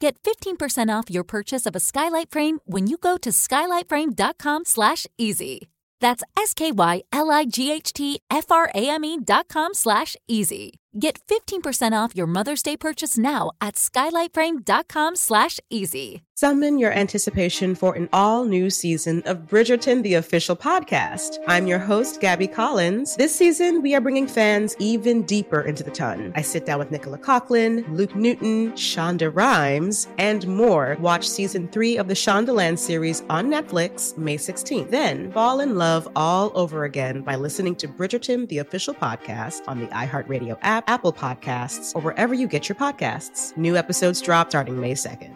get 15% off your purchase of a skylight frame when you go to skylightframe.com slash easy. That's S-K-Y-L-I-G-H-T-F-R-A-M-E dot com slash easy. Get 15% off your Mother's Day purchase now at skylightframe.com slash easy. Summon your anticipation for an all new season of Bridgerton, the official podcast. I'm your host, Gabby Collins. This season, we are bringing fans even deeper into the ton. I sit down with Nicola Coughlan, Luke Newton, Shonda Rhimes, and more. Watch season three of the Shondaland series on Netflix May 16th. Then fall in love all over again by listening to Bridgerton, the official podcast on the iHeartRadio app, Apple Podcasts, or wherever you get your podcasts. New episodes drop starting May 2nd.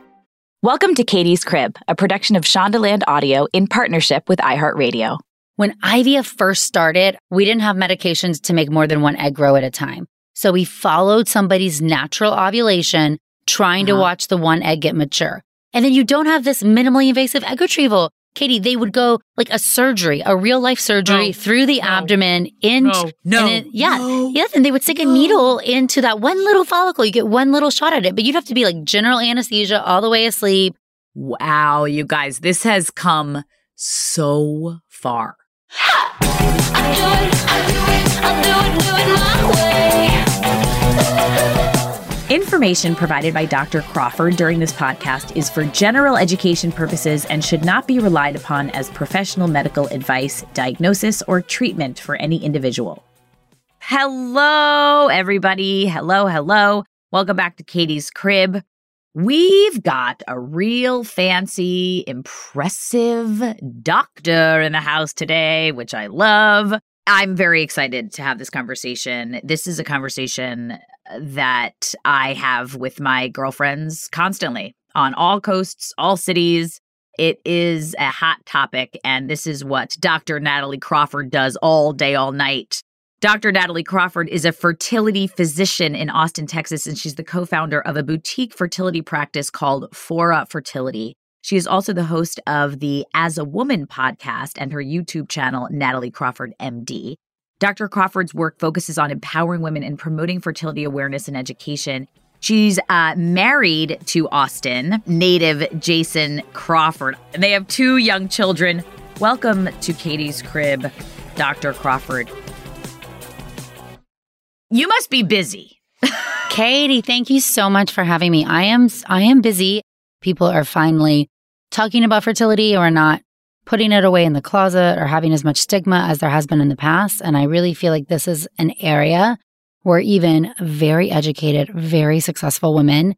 Welcome to Katie's Crib, a production of Shondaland Audio in partnership with iHeartRadio. When IVF first started, we didn't have medications to make more than one egg grow at a time. So we followed somebody's natural ovulation, trying to Uh-huh. watch the one egg get mature. And then you don't have this minimally invasive egg retrieval. Katie, they would go like a surgery, a real life surgery No. through the No. abdomen into No. No. and it- yeah. No. Yes. And they would stick a needle into that one little follicle. You get one little shot at it, but you'd have to be like general anesthesia all the way asleep. Wow, you guys, this has come so far. Information provided by Dr. Crawford during this podcast is for general education purposes and should not be relied upon as professional medical advice, diagnosis, or treatment for any individual. Hello, everybody. Hello, hello. Welcome back to Katie's Crib. We've got a real fancy, impressive doctor in the house today, which I love. I'm very excited to have this conversation. This is a conversation that I have with my girlfriends constantly on all coasts, all cities. It is a hot topic, and this is what Dr. Natalie Crawford does all day, all night. Dr. Natalie Crawford is a fertility physician in Austin, Texas, and she's the co founder of a boutique fertility practice called Fora Fertility. She is also the host of the As a Woman podcast and her YouTube channel, Natalie Crawford MD. Dr. Crawford's work focuses on empowering women and promoting fertility awareness and education. She's uh, married to Austin native Jason Crawford. And they have two young children. Welcome to Katie's Crib, Dr. Crawford. You must be busy. Katie, thank you so much for having me. I am I am busy. People are finally talking about fertility or not putting it away in the closet or having as much stigma as there has been in the past, and I really feel like this is an area where even very educated, very successful women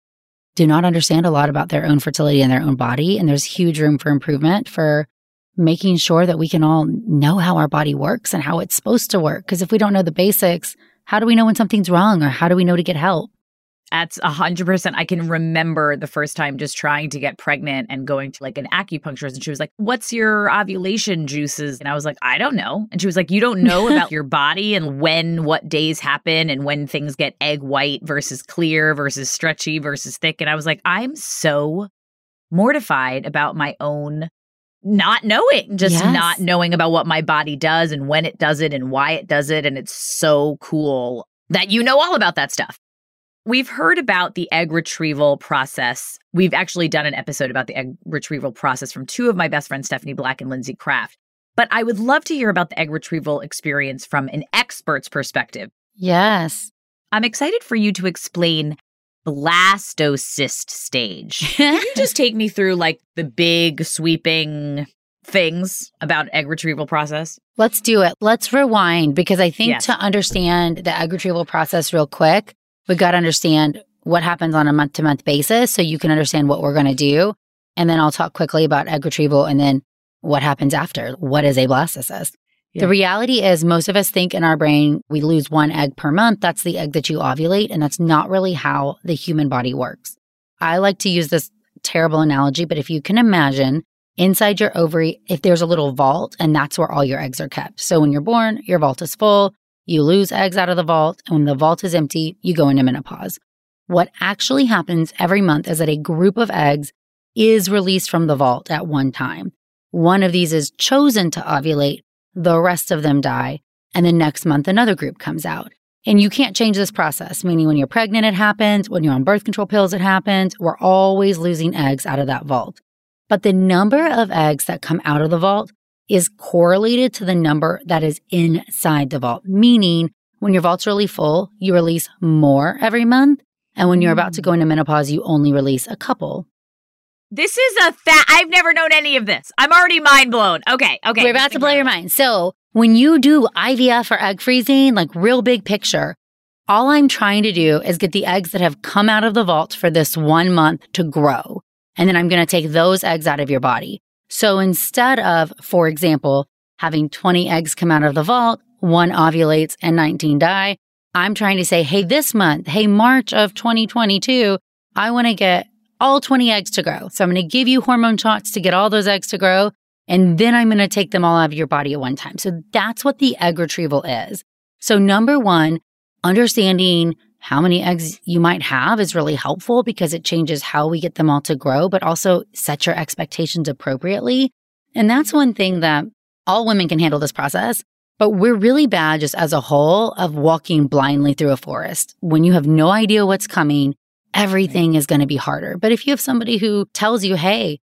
do not understand a lot about their own fertility and their own body, and there's huge room for improvement for making sure that we can all know how our body works and how it's supposed to work. Because if we don't know the basics, how do we know when something's wrong or how do we know to get help? That's a hundred percent. I can remember the first time just trying to get pregnant and going to like an acupuncturist, and she was like, "What's your ovulation juices?" And I was like, "I don't know." And she was like, "You don't know about your body and when what days happen and when things get egg white versus clear versus stretchy versus thick." And I was like, "I'm so mortified about my own." Not knowing, just Yes. not knowing about what my body does and when it does it and why it does it. And it's so cool that you know all about that stuff. We've heard about the egg retrieval process. We've actually done an episode about the egg retrieval process from two of my best friends, Stephanie Black and Lindsay Kraft. But I would love to hear about the egg retrieval experience from an expert's perspective. Yes. I'm excited for you to explain blastocyst stage. Can you just take me through like the big sweeping things about egg retrieval process? Let's do it. Let's rewind because I think Yes. to understand the egg retrieval process real quick, we got to understand what happens on a month to month basis so you can understand what we're going to do. And then I'll talk quickly about egg retrieval and then what happens after. What is a blastocyst? Yeah. The reality is, most of us think in our brain we lose one egg per month. That's the egg that you ovulate. And that's not really how the human body works. I like to use this terrible analogy, but if you can imagine inside your ovary, if there's a little vault and that's where all your eggs are kept. So when you're born, your vault is full, you lose eggs out of the vault. And when the vault is empty, you go into menopause. What actually happens every month is that a group of eggs is released from the vault at one time. One of these is chosen to ovulate, the rest of them die, and the next month another group comes out. And you can't change this process, meaning when you're pregnant, it happens. When you're on birth control pills, it happens. We're always losing eggs out of that vault. But the number of eggs that come out of the vault is correlated to the number that is inside the vault, meaning when your vault's really full, you release more every month. And when you're about to mm. go into menopause, you only release a couple. This is a fact. I've never known any of this. I'm already mind blown. Okay, okay. We're about to blow your mind. So when you do IVF or egg freezing, like real big picture, all I'm trying to do is get the eggs that have come out of the vault for this one month to grow. And then I'm going to take those eggs out of your body. So instead of, for example, having 20 eggs come out of the vault, one ovulates and 19 die, I'm trying to say, hey, this month, hey, March of 2022, I want to get all 20 eggs to grow. So I'm going to give you hormone shots to get all those eggs to grow. And then I'm going to take them all out of your body at one time. So that's what the egg retrieval is. So number one, understanding how many eggs you might have is really helpful because it changes how we get them all to grow, but also set your expectations appropriately. And that's one thing that all women can handle this process, but we're really bad just as a whole of walking blindly through a forest. When you have no idea what's coming, everything is going to be harder. But if you have somebody who tells you, hey,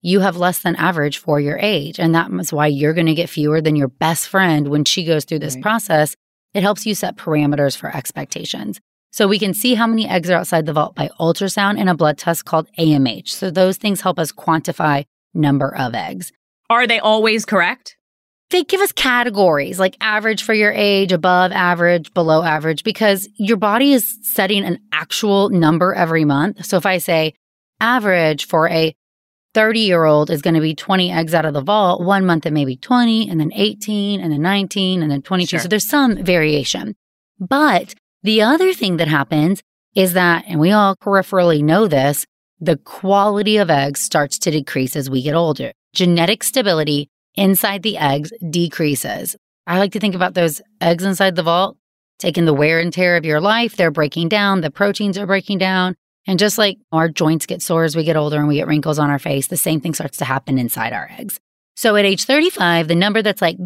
you have less than average for your age, and that is why you're going to get fewer than your best friend when she goes through this Right. process, it helps you set parameters for expectations. So we can see how many eggs are outside the vault by ultrasound and a blood test called AMH. So those things help us quantify number of eggs. Are they always correct? They give us categories like average for your age, above average, below average, because your body is setting an actual number every month. So if I say average for a 30 year old is going to be 20 eggs out of the vault, one month it may be 20, and then 18, and then 19, and then 22. Sure. So there's some variation. But the other thing that happens is that, and we all peripherally know this, the quality of eggs starts to decrease as we get older. Genetic stability inside the eggs decreases. I like to think about those eggs inside the vault, taking the wear and tear of your life. They're breaking down, the proteins are breaking down. And just like our joints get sore as we get older and we get wrinkles on our face, the same thing starts to happen inside our eggs. So at age 35, the number that's like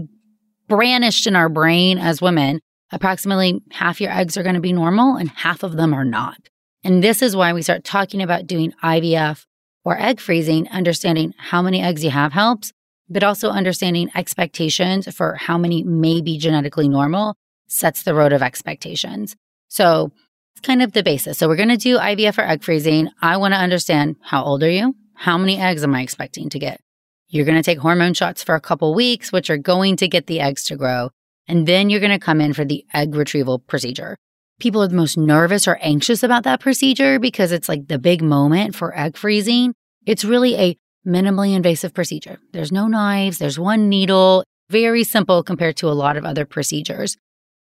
brandished in our brain as women, approximately half your eggs are going to be normal and half of them are not. And this is why we start talking about doing IVF or egg freezing, understanding how many eggs you have helps, but also understanding expectations for how many may be genetically normal sets the road of expectations. So it's kind of the basis. So we're going to do IVF or egg freezing. I want to understand how old are you? How many eggs am I expecting to get? You're going to take hormone shots for a couple weeks, which are going to get the eggs to grow. And then you're going to come in for the egg retrieval procedure. People are the most nervous or anxious about that procedure because it's like the big moment for egg freezing. It's really a minimally invasive procedure. There's no knives, there's one needle, very simple compared to a lot of other procedures.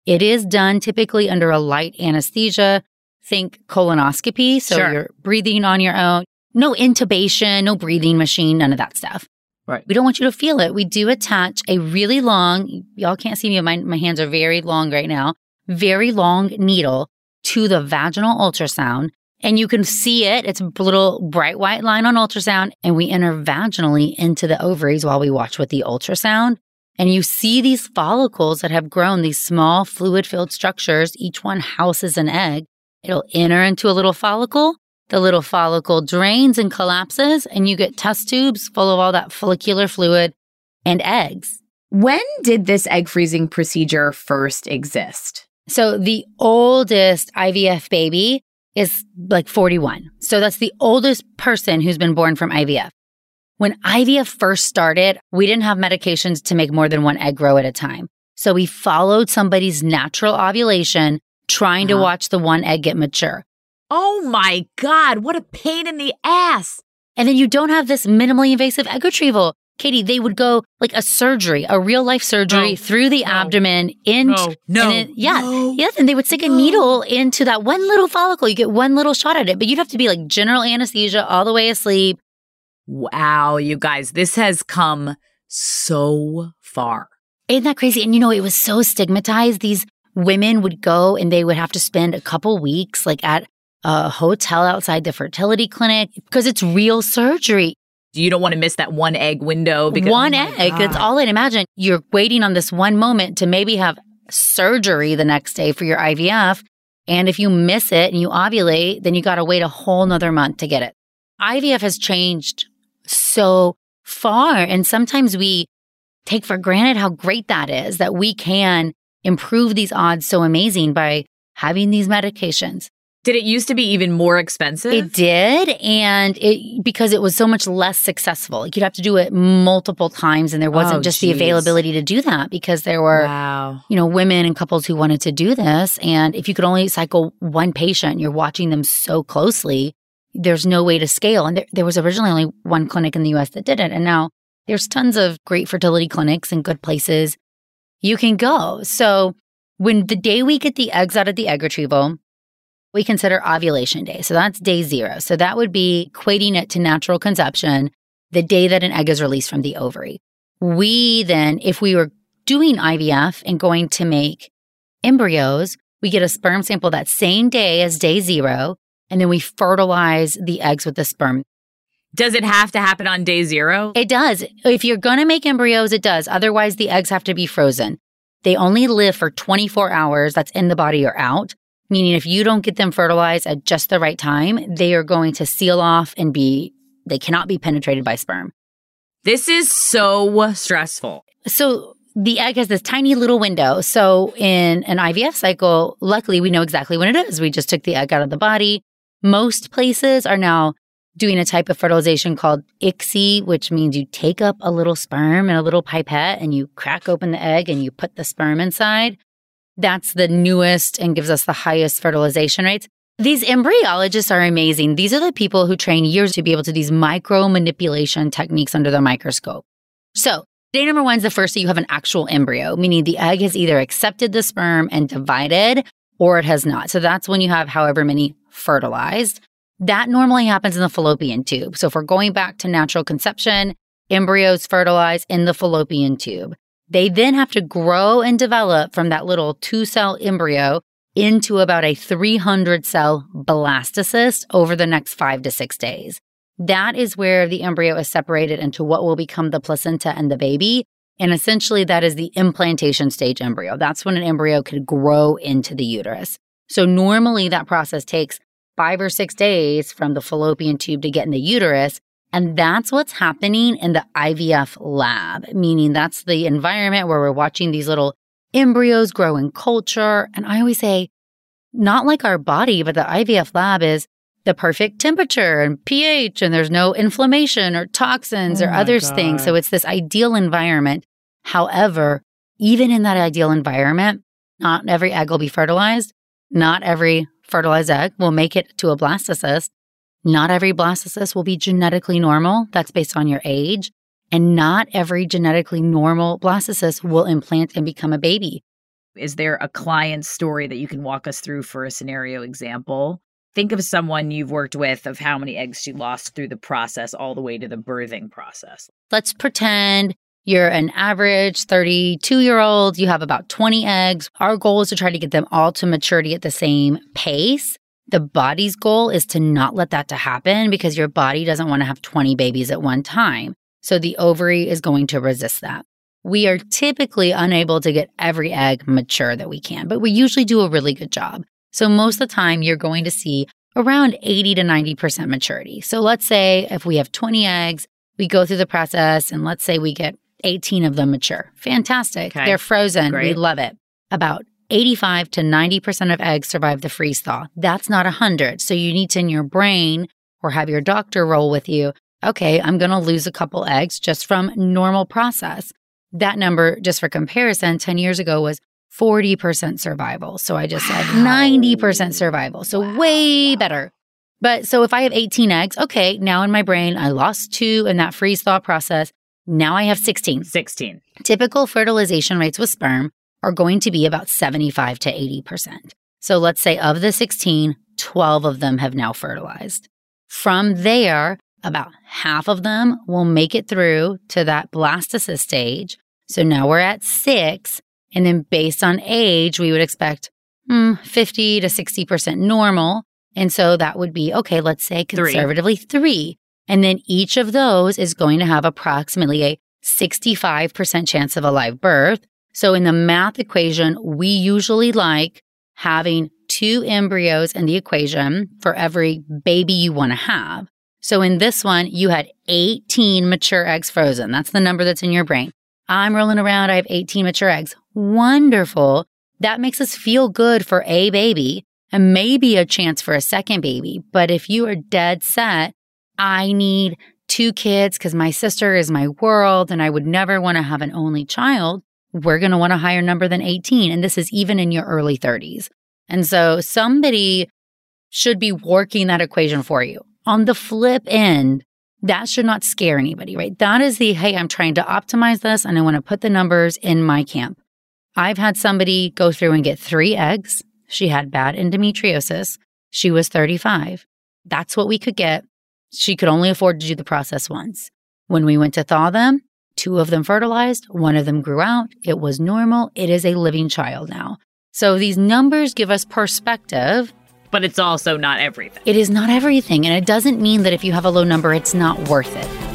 It is done typically under a light anesthesia. Think colonoscopy. So Sure. you're breathing on your own. No intubation, no breathing machine, none of that stuff. Right. We don't want you to feel it. We do attach a really long, y'all can't see me, my, my hands are very long right now, very long needle to the vaginal ultrasound. And you can see it. It's a little bright white line on ultrasound. And we enter vaginally into the ovaries while we watch with the ultrasound. And you see these follicles that have grown, these small fluid filled structures. Each one houses an egg. It'll enter into a little follicle. The little follicle drains and collapses, and you get test tubes full of all that follicular fluid and eggs. When did this egg freezing procedure first exist? So the oldest IVF baby is like 41. So that's the oldest person who's been born from IVF. When IVF first started, we didn't have medications to make more than one egg grow at a time. So we followed somebody's natural ovulation, trying to Uh-huh. watch the one egg get mature. Oh my God, what a pain in the ass. And then you don't have this minimally invasive egg retrieval. Katie, they would go like a surgery, a real life surgery No. through the No. abdomen into No. No. and it- yeah, No. yes, and they would stick a needle into that one little follicle. You get one little shot at it, but you'd have to be like general anesthesia all the way asleep. Wow, you guys, this has come so far. Isn't that crazy? And you know, it was so stigmatized. These women would go and they would have to spend a couple weeks like at a hotel outside the fertility clinic because it's real surgery. You don't want to miss that one egg window because oh one Oh egg. That's all I'd imagine. You're waiting on this one moment to maybe have surgery the next day for your IVF. And if you miss it and you ovulate, then you got to wait a whole nother month to get it. IVF has changed so far. And sometimes we take for granted how great that is that we can improve these odds so amazing by having these medications. Did it used to be even more expensive? It did, and it because it was so much less successful. Like you'd have to do it multiple times, and there wasn't Oh, just the availability to do that because there were Wow. you know women and couples who wanted to do this, and if you could only cycle one patient, you're watching them so closely. There's no way to scale, and there, there was originally only one clinic in the U.S. that did it, and now there's tons of great fertility clinics and good places you can go. So when the day we get the eggs out of the egg retrieval, we consider ovulation day. So that's day zero. So that would be equating it to natural conception, the day that an egg is released from the ovary. We then, if we were doing IVF and going to make embryos, we get a sperm sample that same day as day zero, and then we fertilize the eggs with the sperm. Does it have to happen on day zero? It does. If you're going to make embryos, it does. Otherwise, the eggs have to be frozen. They only live for 24 hours. That's in the body or out. Meaning, if you don't get them fertilized at just the right time, they are going to seal off and be, they cannot be penetrated by sperm. This is so stressful. So the egg has this tiny little window. So in an IVF cycle, luckily we know exactly when it is. We just took the egg out of the body. Most places are now doing a type of fertilization called ICSI, which means you take up a little sperm and a little pipette and you crack open the egg and you put the sperm inside. That's the newest and gives us the highest fertilization rates. These embryologists are amazing. These are the people who train years to be able to do these micro manipulation techniques under the microscope. So Day number one is the first that you have an actual embryo, meaning the egg has either accepted the sperm and divided or it has not. So that's when you have however many fertilized. That normally happens in the fallopian tube. So if we're going back to natural conception, embryos fertilize in the fallopian tube. They then have to grow and develop from that little two cell embryo into about a 300 cell blastocyst over the next five to six days. That is where the embryo is separated into what will become the placenta and the baby. And essentially, that is the implantation stage embryo. That's when an embryo could grow into the uterus. So, normally, that process takes five or six days from the fallopian tube to get in the uterus. And that's what's happening in the IVF lab, meaning that's the environment where we're watching these little embryos grow in culture. And I always say, not like our body, but the IVF lab is the perfect temperature and pH, and there's no inflammation or toxins Oh or other things. So it's this ideal environment. However, even in that ideal environment, not every egg will be fertilized. Not every fertilized egg will make it to a blastocyst. Not every blastocyst will be genetically normal. That's based on your age. And not every genetically normal blastocyst will implant and become a baby. Is there a client story that you can walk us through for a scenario example? Think of someone you've worked with of how many eggs she lost through the process all the way to the birthing process. Let's pretend you're an average 32 year old. You have about 20 eggs. Our goal is to try to get them all to maturity at the same pace. The body's goal is to not let that to happen because your body doesn't want to have 20 babies at one time. So the ovary is going to resist that. We are typically unable to get every egg mature that we can, but we usually do a really good job. So most of the time you're going to see around 80 to 90% maturity. So let's say if we have 20 eggs, we go through the process and let's say we get 18 of them mature. Fantastic. Okay. They're frozen. We love it. About 85 to 90% of eggs survive the freeze thaw. That's not 100. So you need to in your brain or have your doctor roll with you. Okay, I'm going to lose a couple eggs just from normal process. That number, just for comparison, 10 years ago was 40% survival. So I just said 90% survival. So way better. But so if I have 18 eggs, okay, now in my brain, I lost two in that freeze thaw process. Now I have 16. 16. Typical fertilization rates with sperm are going to be about 75 to 80%. So let's say of the 16, 12 of them have now fertilized. From there, about half of them will make it through to that blastocyst stage. So now we're at six. And then based on age, we would expect hmm, 50 to 60% normal. And so that would be, okay, let's say conservatively three. three. And then each of those is going to have approximately a 65% chance of a live birth. So in the math equation, we usually like having two embryos in the equation for every baby you want to have. So in this one, you had 18 mature eggs frozen. That's the number that's in your brain. I'm rolling around. I have 18 mature eggs. Wonderful. That makes us feel good for a baby and maybe a chance for a second baby. But if you are dead set, I need two kids because my sister is my world and I would never want to have an only child, we're going to want a higher number than 18. And this is even in your early 30s. And so somebody should be working that equation for you. On the flip end, that should not scare anybody, right? That is the, hey, I'm trying to optimize this and I want to put the numbers in my camp. I've had somebody go through and get three eggs. She had bad endometriosis. She was 35. That's what we could get. She could only afford to do the process once. When we went to thaw them, two of them fertilized, one of them grew out. It was normal. It is a living child now. So these numbers give us perspective. But it's also not everything. It is not everything. And it doesn't mean that if you have a low number, it's not worth it.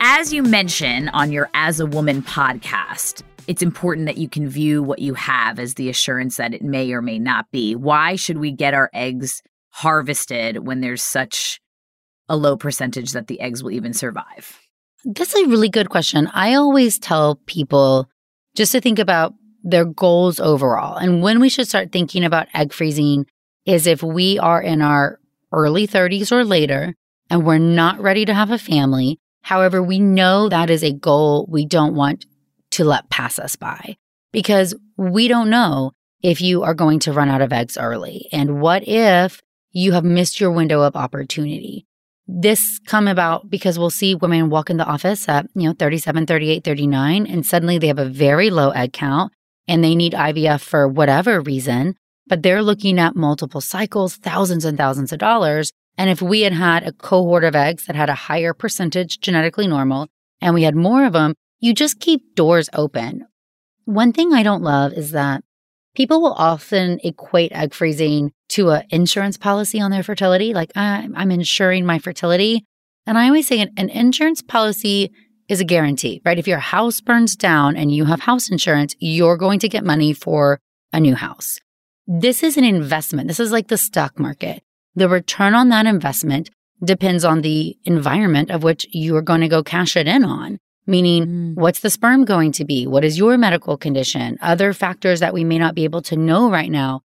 As you mention on your As a Woman podcast, it's important that you can view what you have as the assurance that it may or may not be. Why should we get our eggs harvested when there's such a low percentage that the eggs will even survive? That's a really good question. I always tell people just to think about their goals overall. And when we should start thinking about egg freezing is if we are in our early 30s or later and we're not ready to have a family. However, we know that is a goal we don't want to let pass us by because we don't know if you are going to run out of eggs early. And what if you have missed your window of opportunity? This come about because we'll see women walk in the office at, you know, 37, 38, 39, and suddenly they have a very low egg count and they need IVF for whatever reason, but they're looking at multiple cycles, thousands and thousands of dollars. And if we had had a cohort of eggs that had a higher percentage genetically normal and we had more of them, you just keep doors open. One thing I don't love is that people will often equate egg freezing to an insurance policy on their fertility. Like, I'm, I'm insuring my fertility. And I always say an, an insurance policy is a guarantee, right? If your house burns down and you have house insurance, you're going to get money for a new house. This is an investment. This is like the stock market. The return on that investment depends on the environment of which you are going to go cash it in on meaning mm. what's the sperm going to be? What is your medical condition? Other factors that we may not be able to know right now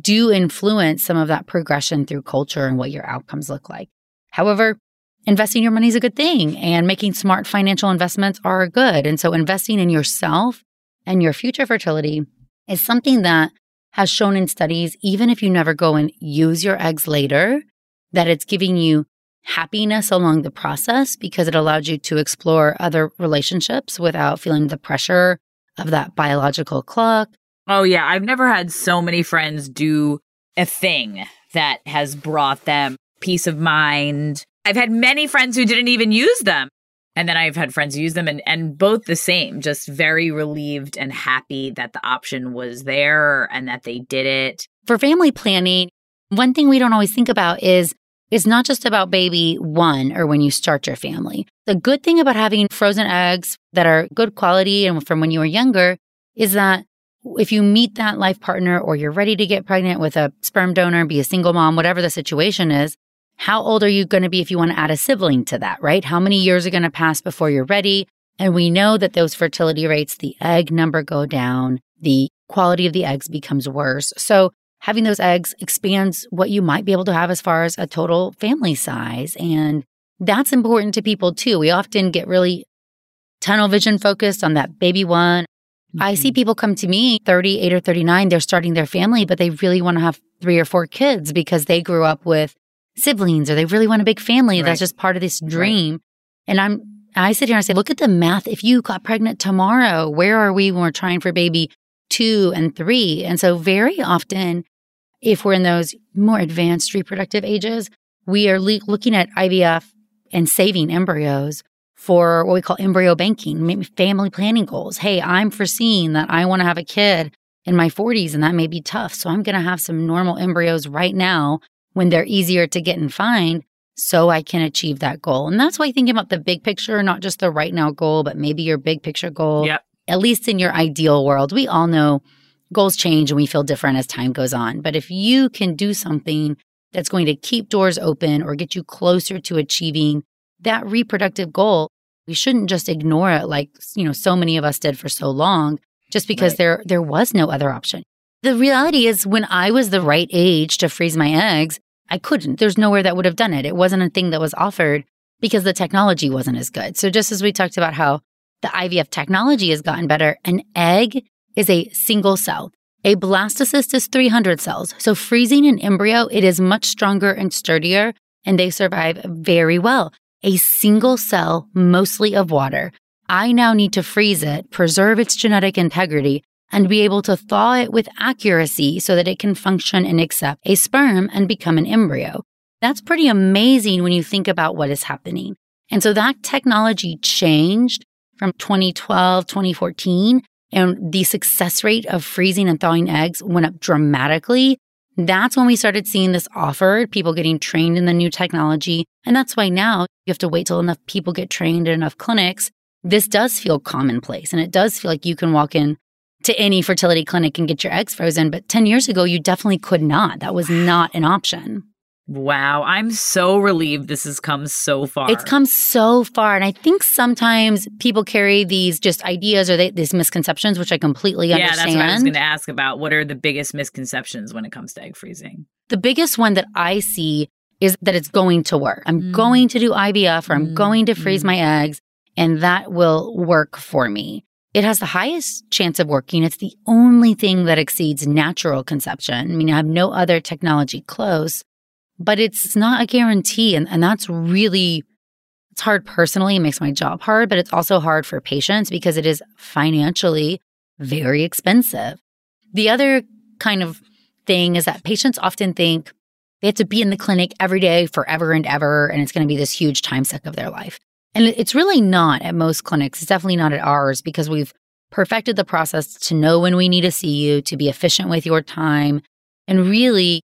do influence some of that progression through culture and what your outcomes look like. However, investing your money is a good thing and making smart financial investments are good. And so investing in yourself and your future fertility is something that has shown in studies, even if you never go and use your eggs later, that it's giving you happiness along the process because it allowed you to explore other relationships without feeling the pressure of that biological clock. Oh, yeah. I've never had so many friends do a thing that has brought them peace of mind. I've had many friends who didn't even use them. And then I've had friends use them and, and both the same, just very relieved and happy that the option was there and that they did it. For family planning, one thing we don't always think about is it's not just about baby one or when you start your family. The good thing about having frozen eggs that are good quality and from when you were younger is that if you meet that life partner or you're ready to get pregnant with a sperm donor, be a single mom, whatever the situation is, how old are you going to be if you want to add a sibling to that, right? How many years are going to pass before you're ready? And we know that those fertility rates, the egg number go down, the quality of the eggs becomes worse. So having those eggs expands what you might be able to have as far as a total family size. And that's important to people too. We often get really tunnel vision focused on that baby one. Mm-hmm. I see mm-hmm. people come to me 38 or 39, they're starting their family, but they really want to have three or four kids because they grew up with siblings or they really want a big family. Right. That's just part of this dream. Right. And I'm, I sit here and I say, look at the math. If you got pregnant tomorrow, where are we when we're trying for baby two and three? And so very often, if we're in those more advanced reproductive ages, we are le- looking at IVF and saving embryos for what we call embryo banking, maybe family planning goals. Hey, I'm foreseeing that I want to have a kid in my 40s and that may be tough. So I'm going to have some normal embryos right now when they're easier to get and find so I can achieve that goal. And that's why thinking about the big picture, not just the right now goal, but maybe your big picture goal. Yep. At least in your ideal world, we all know goals change and we feel different as time goes on. But if you can do something that's going to keep doors open or get you closer to achieving that reproductive goal, we shouldn't just ignore it like, you know, so many of us did for so long just because right. there there was no other option. The reality is when I was the right age to freeze my eggs, I couldn't. There's nowhere that would have done it. It wasn't a thing that was offered because the technology wasn't as good. So just as we talked about how the IVF technology has gotten better, an egg is a single cell. A blastocyst is 300 cells. So freezing an embryo, it is much stronger and sturdier and they survive very well a single cell, mostly of water. I now need to freeze it, preserve its genetic integrity, and be able to thaw it with accuracy so that it can function and accept a sperm and become an embryo. That's pretty amazing when you think about what is happening. And so that technology changed from 2012, 2014, and the success rate of freezing and thawing eggs went up dramatically that's when we started seeing this offered, people getting trained in the new technology. And that's why now you have to wait till enough people get trained in enough clinics. This does feel commonplace and it does feel like you can walk in to any fertility clinic and get your eggs frozen. But 10 years ago, you definitely could not. That was not an option. Wow, I'm so relieved this has come so far. It's come so far. And I think sometimes people carry these just ideas or they, these misconceptions, which I completely yeah, understand. Yeah, that's what I was going to ask about. What are the biggest misconceptions when it comes to egg freezing? The biggest one that I see is that it's going to work. I'm mm. going to do IVF or I'm mm. going to freeze mm. my eggs and that will work for me. It has the highest chance of working. It's the only thing that exceeds natural conception. I mean, I have no other technology close but it's not a guarantee. And, and that's really, it's hard personally. It makes my job hard, but it's also hard for patients because it is financially very expensive. The other kind of thing is that patients often think they have to be in the clinic every day forever and ever, and it's going to be this huge time suck of their life. And it's really not at most clinics. It's definitely not at ours because we've perfected the process to know when we need to see you, to be efficient with your time, and really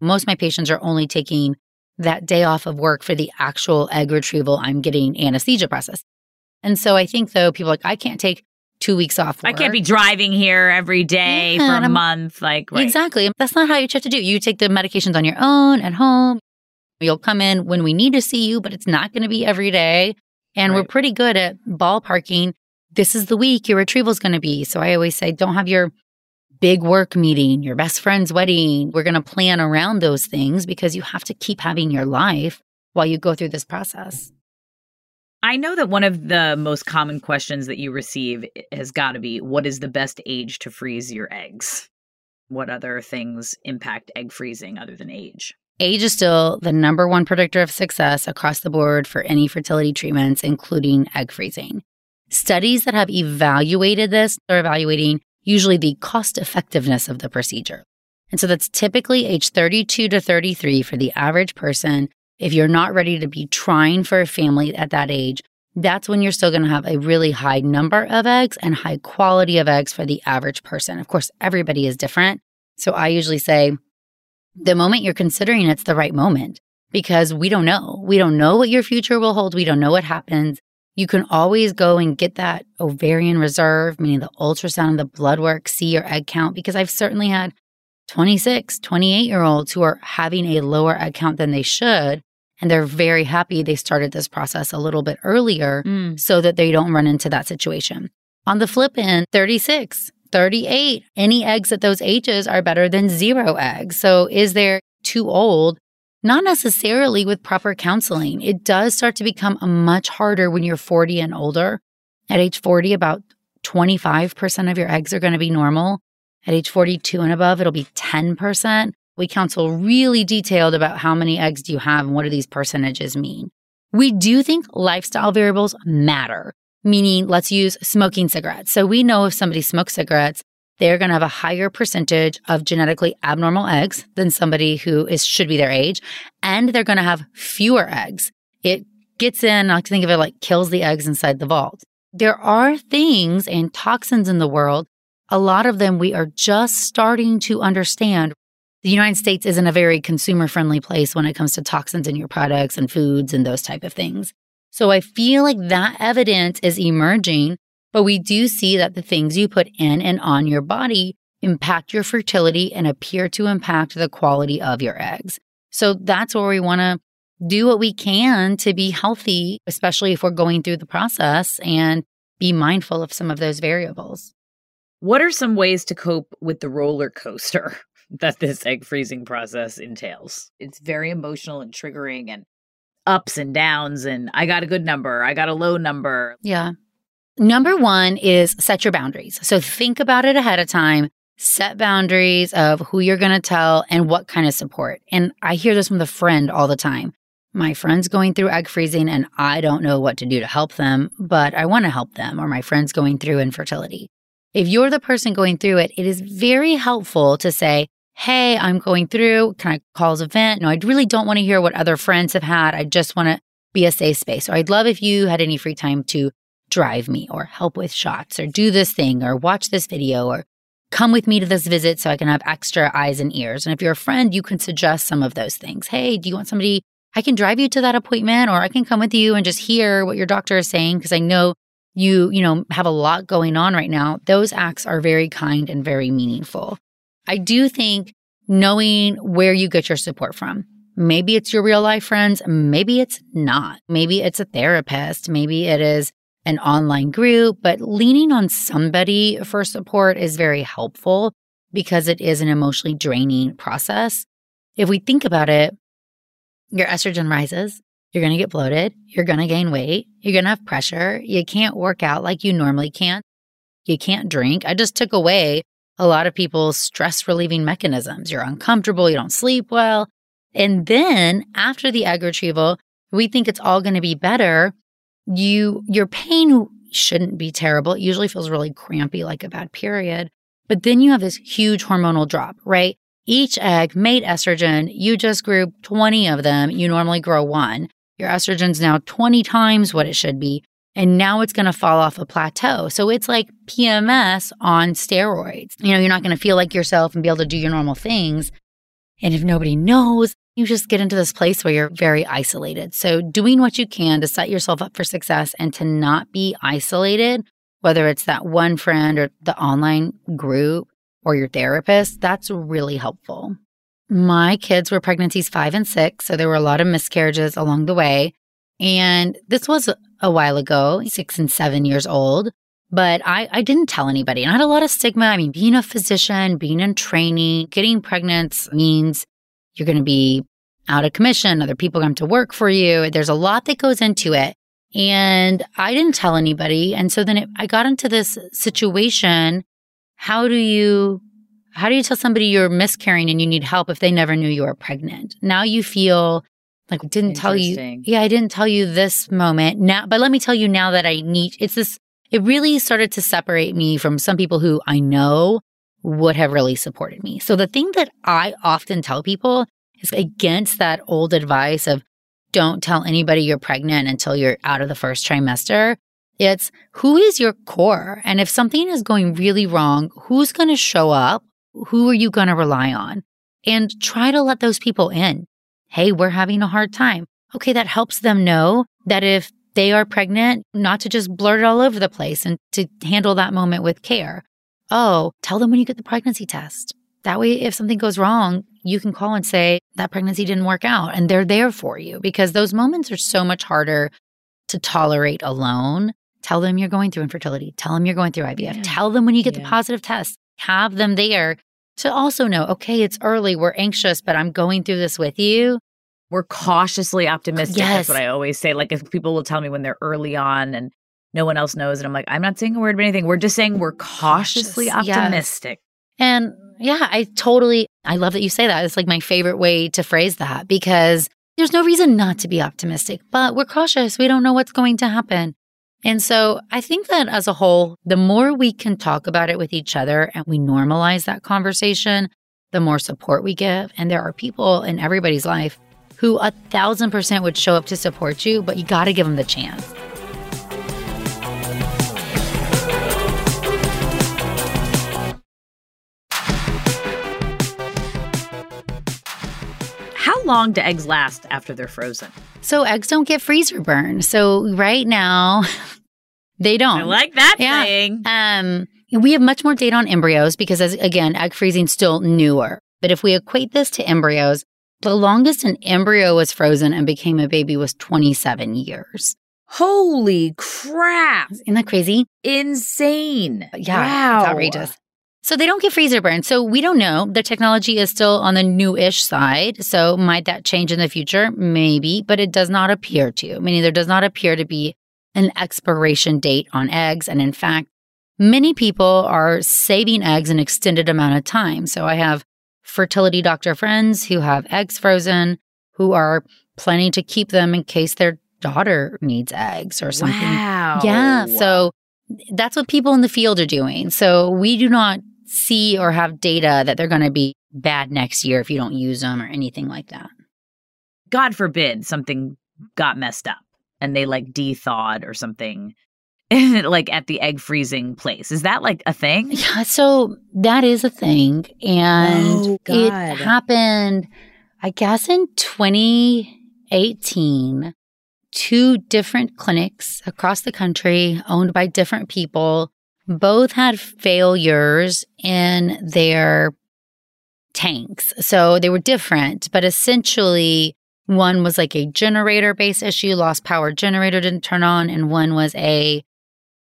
most of my patients are only taking that day off of work for the actual egg retrieval. I'm getting anesthesia process. And so I think though, people like, I can't take two weeks off. Work. I can't be driving here every day yeah, for a month. Like, right. exactly. That's not how you have to do. You take the medications on your own at home. You'll come in when we need to see you, but it's not going to be every day. And right. we're pretty good at ballparking. This is the week your retrieval is going to be. So I always say, don't have your big work meeting, your best friend's wedding. We're going to plan around those things because you have to keep having your life while you go through this process. I know that one of the most common questions that you receive has got to be what is the best age to freeze your eggs? What other things impact egg freezing other than age? Age is still the number one predictor of success across the board for any fertility treatments, including egg freezing. Studies that have evaluated this are evaluating usually the cost effectiveness of the procedure. And so that's typically age 32 to 33 for the average person. If you're not ready to be trying for a family at that age, that's when you're still going to have a really high number of eggs and high quality of eggs for the average person. Of course, everybody is different. So I usually say the moment you're considering it's the right moment because we don't know. We don't know what your future will hold. We don't know what happens you can always go and get that ovarian reserve, meaning the ultrasound, and the blood work, see your egg count, because I've certainly had 26, 28 year olds who are having a lower egg count than they should. And they're very happy they started this process a little bit earlier mm. so that they don't run into that situation. On the flip end, 36, 38, any eggs at those ages are better than zero eggs. So is there too old? Not necessarily with proper counseling. It does start to become much harder when you're 40 and older. At age 40, about 25% of your eggs are going to be normal. At age 42 and above, it'll be 10%. We counsel really detailed about how many eggs do you have and what do these percentages mean. We do think lifestyle variables matter, meaning let's use smoking cigarettes. So we know if somebody smokes cigarettes, they're going to have a higher percentage of genetically abnormal eggs than somebody who is should be their age, and they're going to have fewer eggs. It gets in, I think of it like kills the eggs inside the vault. There are things and toxins in the world. A lot of them we are just starting to understand the United States isn't a very consumer friendly place when it comes to toxins in your products and foods and those type of things. So I feel like that evidence is emerging, but we do see that the things you put in and on your body impact your fertility and appear to impact the quality of your eggs. So that's where we want to do what we can to be healthy, especially if we're going through the process and be mindful of some of those variables. What are some ways to cope with the roller coaster that this egg freezing process entails. It's very emotional and triggering and ups and downs and I got a good number, I got a low number. Yeah. Number 1 is set your boundaries. So think about it ahead of time. Set boundaries of who you're going to tell and what kind of support. And I hear this from the friend all the time. My friend's going through egg freezing and I don't know what to do to help them, but I want to help them, or my friend's going through infertility. If you're the person going through it, it is very helpful to say, Hey, I'm going through. Can I call as a vent? No, I really don't want to hear what other friends have had. I just want to be a safe space. Or I'd love if you had any free time to drive me or help with shots or do this thing or watch this video or come with me to this visit so I can have extra eyes and ears. And if you're a friend, you can suggest some of those things. Hey, do you want somebody? I can drive you to that appointment or I can come with you and just hear what your doctor is saying because I know you, you know, have a lot going on right now. Those acts are very kind and very meaningful. I do think knowing where you get your support from. Maybe it's your real life friends. Maybe it's not. Maybe it's a therapist. Maybe it is an online group, but leaning on somebody for support is very helpful because it is an emotionally draining process. If we think about it, your estrogen rises, you're going to get bloated, you're going to gain weight, you're going to have pressure, you can't work out like you normally can, you can't drink. I just took away a lot of people's stress relieving mechanisms. You're uncomfortable, you don't sleep well. And then after the egg retrieval, we think it's all going to be better. You, your pain shouldn't be terrible. It usually feels really crampy, like a bad period. But then you have this huge hormonal drop, right? Each egg made estrogen. You just grew 20 of them. You normally grow one. Your estrogen's now 20 times what it should be and now it's going to fall off a plateau. So it's like PMS on steroids. You know, you're not going to feel like yourself and be able to do your normal things. And if nobody knows, you just get into this place where you're very isolated. So doing what you can to set yourself up for success and to not be isolated, whether it's that one friend or the online group or your therapist, that's really helpful. My kids were pregnancies five and six, so there were a lot of miscarriages along the way. And this was a while ago, six and seven years old, but I, I didn't tell anybody. And I had a lot of stigma. I mean, being a physician, being in training, getting pregnant means you're going to be out of commission. Other people come to work for you. There's a lot that goes into it. And I didn't tell anybody. And so then it, I got into this situation. How do you, how do you tell somebody you're miscarrying and you need help if they never knew you were pregnant? Now you feel like didn't tell you. Yeah, I didn't tell you this moment now, but let me tell you now that I need. It's this. It really started to separate me from some people who I know would have really supported me. So the thing that I often tell people is against that old advice of don't tell anybody you're pregnant until you're out of the first trimester. It's who is your core? And if something is going really wrong, who's going to show up? Who are you going to rely on? And try to let those people in. Hey, we're having a hard time. Okay, that helps them know that if they are pregnant, not to just blurt it all over the place and to handle that moment with care. Oh, tell them when you get the pregnancy test. That way, if something goes wrong, you can call and say that pregnancy didn't work out and they're there for you because those moments are so much harder to tolerate alone. Tell them you're going through infertility. Tell them you're going through IVF. Yeah. Tell them when you get yeah. the positive test. Have them there to also know, okay, it's early, we're anxious, but I'm going through this with you. We're cautiously optimistic. Yes. That's what I always say. Like if people will tell me when they're early on and no one else knows. And I'm like, I'm not saying a word of anything. We're just saying we're cautiously Cautious, yes. optimistic. And yeah, I totally, I love that you say that. It's like my favorite way to phrase that because there's no reason not to be optimistic, but we're cautious. We don't know what's going to happen. And so I think that as a whole, the more we can talk about it with each other and we normalize that conversation, the more support we give. And there are people in everybody's life who a thousand percent would show up to support you, but you got to give them the chance. Long do eggs last after they're frozen? So eggs don't get freezer burn. So right now, they don't. I like that Yeah. thing. Um, we have much more data on embryos because, as, again, egg freezing is still newer. But if we equate this to embryos, the longest an embryo was frozen and became a baby was 27 years. Holy crap. Isn't that crazy? Insane. Yeah, Wow. it's outrageous. So they don't get freezer burn. So we don't know. The technology is still on the new-ish side. So might that change in the future? Maybe, but it does not appear to. Meaning there does not appear to be an expiration date on eggs. And in fact, many people are saving eggs an extended amount of time. So I have fertility doctor friends who have eggs frozen who are planning to keep them in case their daughter needs eggs or something. Wow. Yeah. So that's what people in the field are doing. So we do not see or have data that they're going to be bad next year if you don't use them or anything like that. God forbid something got messed up and they like de-thawed or something like at the egg freezing place. Is that like a thing? Yeah. So that is a thing. And Oh, it happened, I guess, in 2018. Two different clinics across the country owned by different people both had failures in their tanks. So they were different, but essentially one was like a generator based issue, lost power generator didn't turn on, and one was a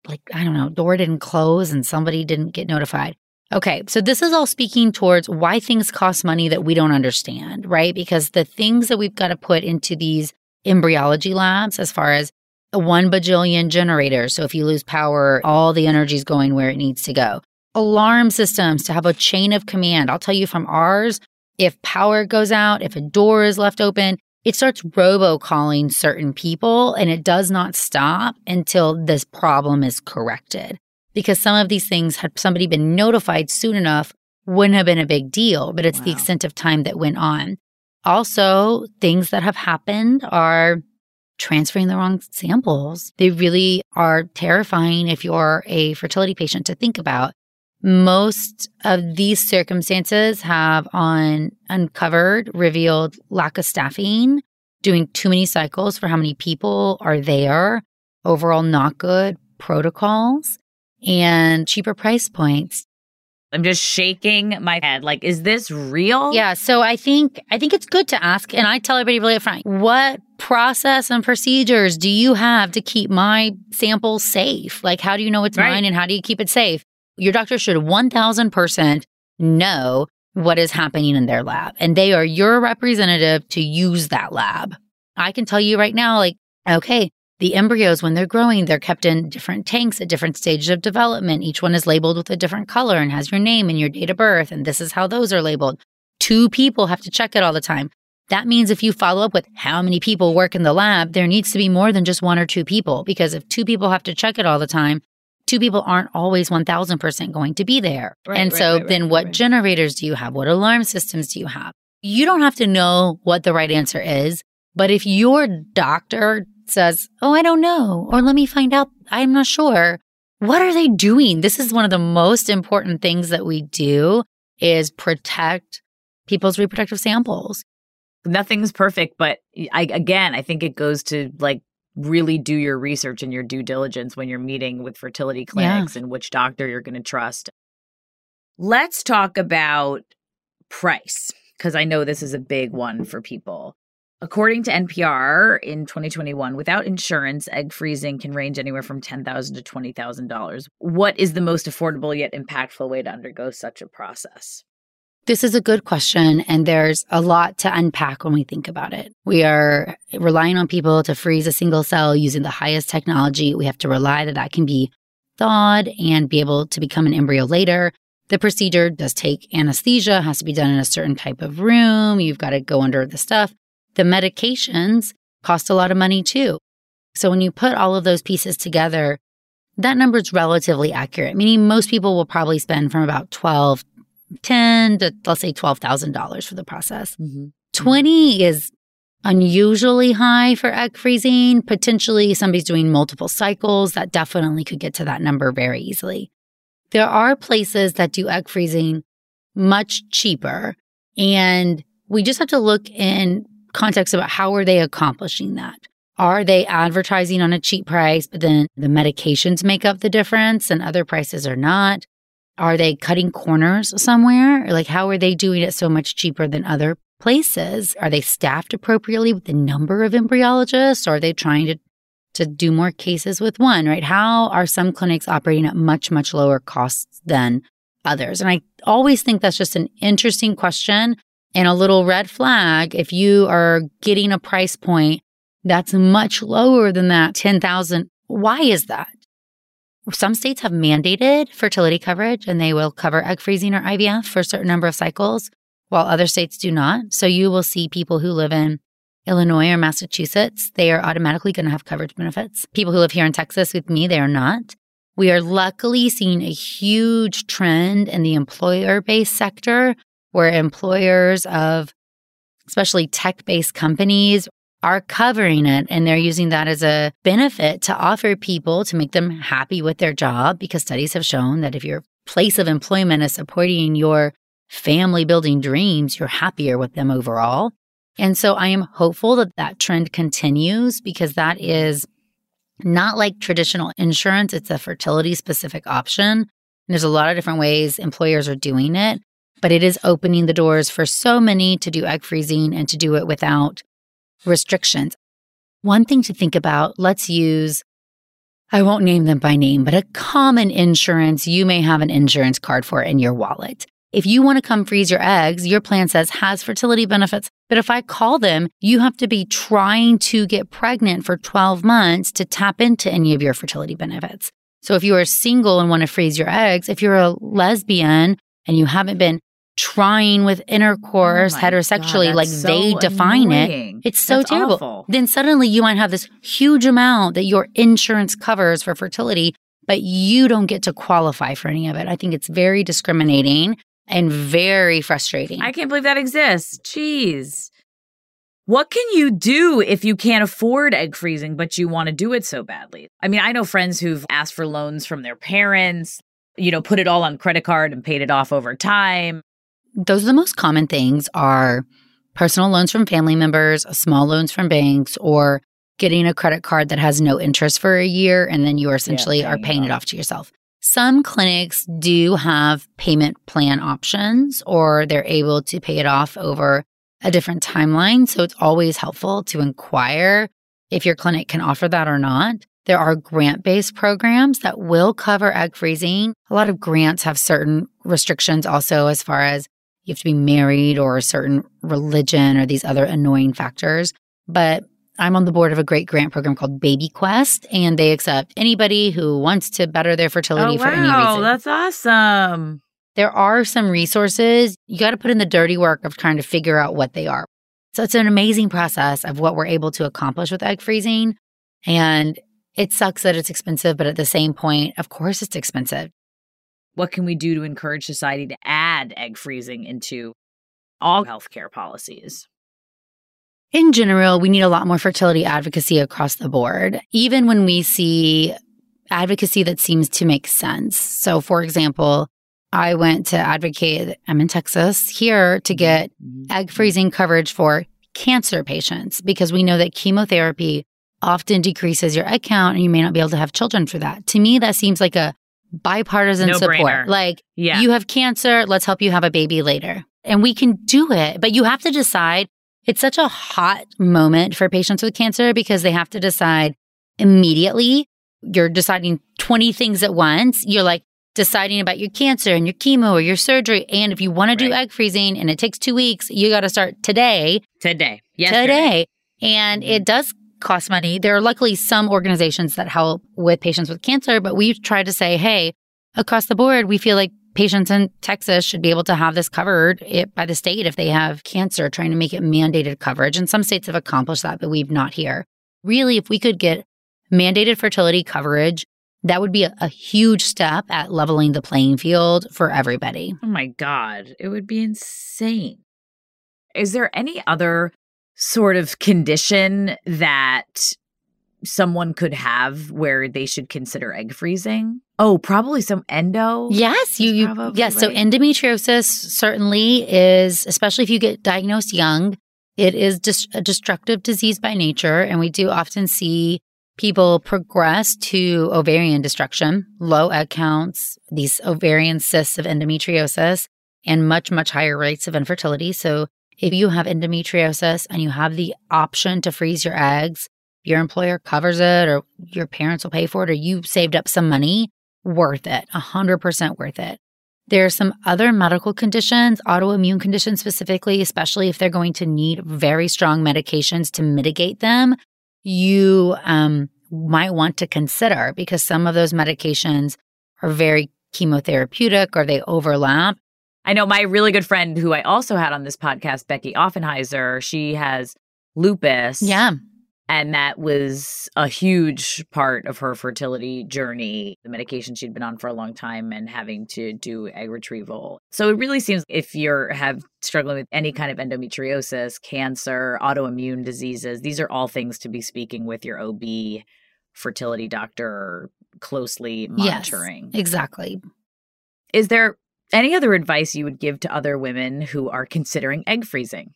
like, I don't know, door didn't close and somebody didn't get notified. Okay, so this is all speaking towards why things cost money that we don't understand, right? Because the things that we've got to put into these embryology labs, as far as one bajillion generators. So if you lose power, all the energy is going where it needs to go. Alarm systems to have a chain of command. I'll tell you from ours, if power goes out, if a door is left open, it starts robocalling certain people and it does not stop until this problem is corrected. Because some of these things, had somebody been notified soon enough, wouldn't have been a big deal, but it's the extent of time that went on. Also, things that have happened are transferring the wrong samples. They really are terrifying if you're a fertility patient to think about. Most of these circumstances have on uncovered, revealed lack of staffing, doing too many cycles for how many people are there, overall not good protocols, and cheaper price points. I'm just shaking my head. Like, is this real? Yeah, so I think I think it's good to ask, and I tell everybody really upfront, what process and procedures do you have to keep my sample safe? Like, how do you know it's Right. mine, and how do you keep it safe? Your doctor should one thousand percent know what is happening in their lab, and they are your representative to use that lab. I can tell you right now, like, okay, the embryos, when they're growing, they're kept in different tanks at different stages of development. Each one is labeled with a different color and has your name and your date of birth. And this is how those are labeled. Two people have to check it all the time. That means if you follow up with how many people work in the lab, there needs to be more than just one or two people. Because if two people have to check it all the time, two people aren't always 1000% going to be there. Right, and right, so right, then what generators do you have? What alarm systems do you have? You don't have to know what the right answer is. But if your doctor says, Oh, I don't know, or let me find out, I'm not sure, what are they doing? This is one of the most important things that we do is protect people's reproductive samples. Nothing's perfect, but I again, I think it goes to like really do your research and your due diligence when you're meeting with fertility clinics and which doctor you're going to trust. Let's talk about price because I know this is a big one for people. According to NPR in 2021, without insurance, egg freezing can range anywhere from $10,000 to $20,000. What is the most affordable yet impactful way to undergo such a process? This is a good question, and there's a lot to unpack when we think about it. We are relying on people to freeze a single cell using the highest technology. We have to rely that that can be thawed and be able to become an embryo later. The procedure does take anesthesia, has to be done in a certain type of room. You've got to go under the stuff. The medications cost a lot of money too. So when you put all of those pieces together, that number is relatively accurate, meaning most people will probably spend from about 12, 10 to let's say $12,000 for the process. Mm-hmm. 20 is unusually high for egg freezing. Potentially somebody's doing multiple cycles that definitely could get to that number very easily. There are places that do egg freezing much cheaper and we just have to look in context about how are they accomplishing that? Are they advertising on a cheap price, but then the medications make up the difference and other prices are not? Are they cutting corners somewhere? Like, how are they doing it so much cheaper than other places? Are they staffed appropriately with the number of embryologists? Or are they trying to, to do more cases with one, right? How are some clinics operating at much, much lower costs than others? And I always think that's just an interesting question and a little red flag if you are getting a price point that's much lower than that 10,000. Why is that? Some states have mandated fertility coverage and they will cover egg freezing or IVF for a certain number of cycles, while other states do not. So you will see people who live in Illinois or Massachusetts, they are automatically going to have coverage benefits. People who live here in Texas with me, they are not. We are luckily seeing a huge trend in the employer based sector where employers of especially tech based companies are covering it and they're using that as a benefit to offer people to make them happy with their job because studies have shown that if your place of employment is supporting your family building dreams, you're happier with them overall. And so I am hopeful that that trend continues because that is not like traditional insurance. It's a fertility specific option. There's a lot of different ways employers are doing it, but it is opening the doors for so many to do egg freezing and to do it without restrictions. One thing to think about let's use, I won't name them by name, but a common insurance you may have an insurance card for in your wallet. If you want to come freeze your eggs, your plan says has fertility benefits. But if I call them, you have to be trying to get pregnant for 12 months to tap into any of your fertility benefits. So if you are single and want to freeze your eggs, if you're a lesbian and you haven't been trying with intercourse oh heterosexually, God, like so they define annoying. it. It's so that's terrible. Awful. Then suddenly you might have this huge amount that your insurance covers for fertility, but you don't get to qualify for any of it. I think it's very discriminating and very frustrating. I can't believe that exists. Jeez. What can you do if you can't afford egg freezing, but you want to do it so badly? I mean, I know friends who've asked for loans from their parents, you know, put it all on credit card and paid it off over time those are the most common things are personal loans from family members, small loans from banks, or getting a credit card that has no interest for a year and then you essentially yeah, are paying it off to yourself. Some clinics do have payment plan options or they're able to pay it off over a different timeline. So it's always helpful to inquire if your clinic can offer that or not. There are grant based programs that will cover egg freezing. A lot of grants have certain restrictions also as far as you have to be married or a certain religion or these other annoying factors. But I'm on the board of a great grant program called Baby Quest, and they accept anybody who wants to better their fertility oh, for any oh, reason. That's awesome. There are some resources. You got to put in the dirty work of trying to figure out what they are. So it's an amazing process of what we're able to accomplish with egg freezing. And it sucks that it's expensive, but at the same point, of course, it's expensive. What can we do to encourage society to add egg freezing into all healthcare policies? In general, we need a lot more fertility advocacy across the board, even when we see advocacy that seems to make sense. So, for example, I went to advocate, I'm in Texas here to mm-hmm. get mm-hmm. egg freezing coverage for cancer patients because we know that chemotherapy often decreases your egg count and you may not be able to have children for that. To me, that seems like a bipartisan no support. Brainer. Like, yeah. you have cancer, let's help you have a baby later. And we can do it, but you have to decide. It's such a hot moment for patients with cancer because they have to decide immediately. You're deciding 20 things at once. You're like, deciding about your cancer and your chemo or your surgery. And if you want to do egg freezing and it takes two weeks, you got to start today. Today. Yesterday. Today. And it does cost money. There are luckily some organizations that help with patients with cancer, but we try to say, hey, across the board, we feel like patients in Texas should be able to have this covered by the state if they have cancer, trying to make it mandated coverage. And some states have accomplished that, but we've not here. Really, if we could get mandated fertility coverage, that would be a, a huge step at leveling the playing field for everybody. Oh my God. It would be insane. Is there any other sort of condition that someone could have where they should consider egg freezing? Oh, probably some endo. Yes, you, you yes. So endometriosis certainly is, especially if you get diagnosed young, it is just a destructive disease by nature, and we do often see people progress to ovarian destruction, low egg counts, these ovarian cysts of endometriosis, and much much higher rates of infertility. So if you have endometriosis and you have the option to freeze your eggs, your employer covers it, or your parents will pay for it, or you saved up some money worth it, 100% worth it. There are some other medical conditions, autoimmune conditions specifically, especially if they're going to need very strong medications to mitigate them, you um, might want to consider because some of those medications are very chemotherapeutic or they overlap. I know my really good friend who I also had on this podcast, Becky Offenheiser, she has lupus. Yeah. And that was a huge part of her fertility journey, the medication she'd been on for a long time and having to do egg retrieval. So it really seems if you're have struggling with any kind of endometriosis, cancer, autoimmune diseases, these are all things to be speaking with your OB fertility doctor closely monitoring. Yes, exactly. Is there any other advice you would give to other women who are considering egg freezing?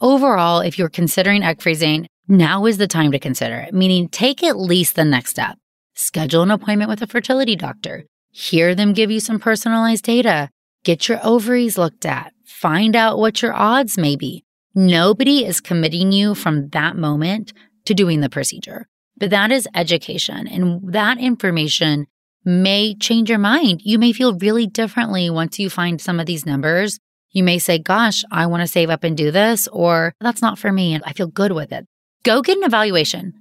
Overall, if you're considering egg freezing, now is the time to consider it, meaning take at least the next step. Schedule an appointment with a fertility doctor. Hear them give you some personalized data. Get your ovaries looked at. Find out what your odds may be. Nobody is committing you from that moment to doing the procedure, but that is education. And that information may change your mind. You may feel really differently once you find some of these numbers. You may say, gosh, I want to save up and do this, or that's not for me and I feel good with it. Go get an evaluation.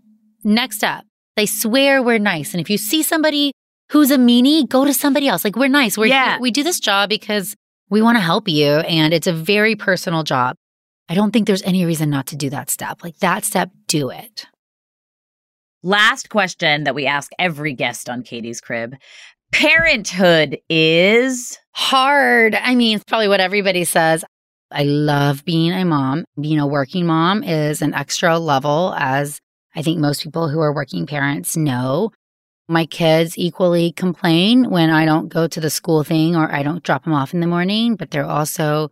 Next up, they swear we're nice. And if you see somebody who's a meanie, go to somebody else. Like we're nice. We're Yeah. we do this job because we want to help you and it's a very personal job. I don't think there's any reason not to do that step. Like that step, do it. Last question that we ask every guest on Katie's Crib. Parenthood is Hard. I mean, it's probably what everybody says. I love being a mom. Being a working mom is an extra level, as I think most people who are working parents know. My kids equally complain when I don't go to the school thing or I don't drop them off in the morning, but they're also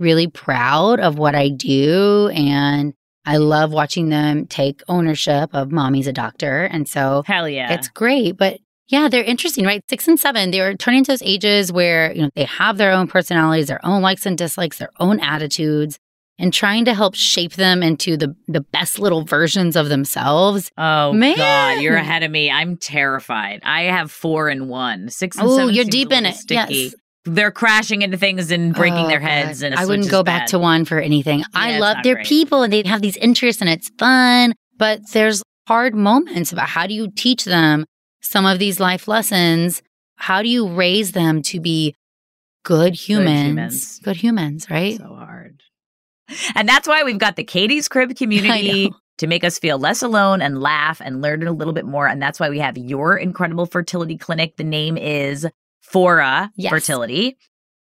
really proud of what I do. And I love watching them take ownership of mommy's a doctor. And so hell yeah. it's great, but yeah, they're interesting, right? Six and seven, they're turning into those ages where, you know, they have their own personalities, their own likes and dislikes, their own attitudes, and trying to help shape them into the the best little versions of themselves. oh Man. God, you're ahead of me. I'm terrified. I have four and one. Six and Oh, seven. you're deep in it. Sticky. Yes. They're crashing into things and breaking Oh, their God. heads. And a I wouldn't go back bad. to one for anything. I love their great. people and they have these interests and it's fun, but there's hard moments about how do you teach them some of these life lessons? How do you raise them to be good humans? humans. Good humans, right? So hard. And that's why we've got the Katie's Crib community to make us feel less alone and laugh and learn a little bit more. And that's why we have your incredible fertility clinic. The name is Fora Yes. Fertility.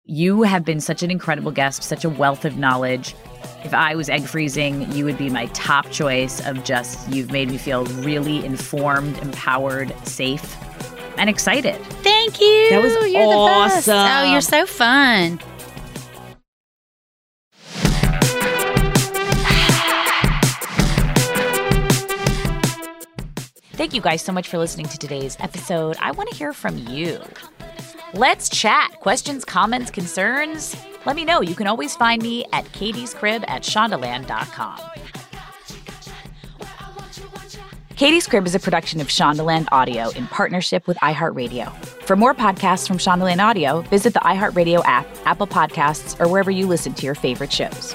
You have been such an incredible guest, such a wealth of knowledge. If I was egg freezing, you would be my top choice of just, you've made me feel really informed, empowered, safe, and excited. Thank you. That was you're The best. Oh, awesome. Oh, you're so fun. Thank you guys so much for listening to today's episode. I want to hear from you. Let's chat. Questions, comments, concerns? Let me know. You can always find me at Katie's Crib at Shondaland.com. Katie's Crib is a production of Shondaland Audio in partnership with iHeartRadio. For more podcasts from Shondaland Audio, visit the iHeartRadio app, Apple Podcasts, or wherever you listen to your favorite shows.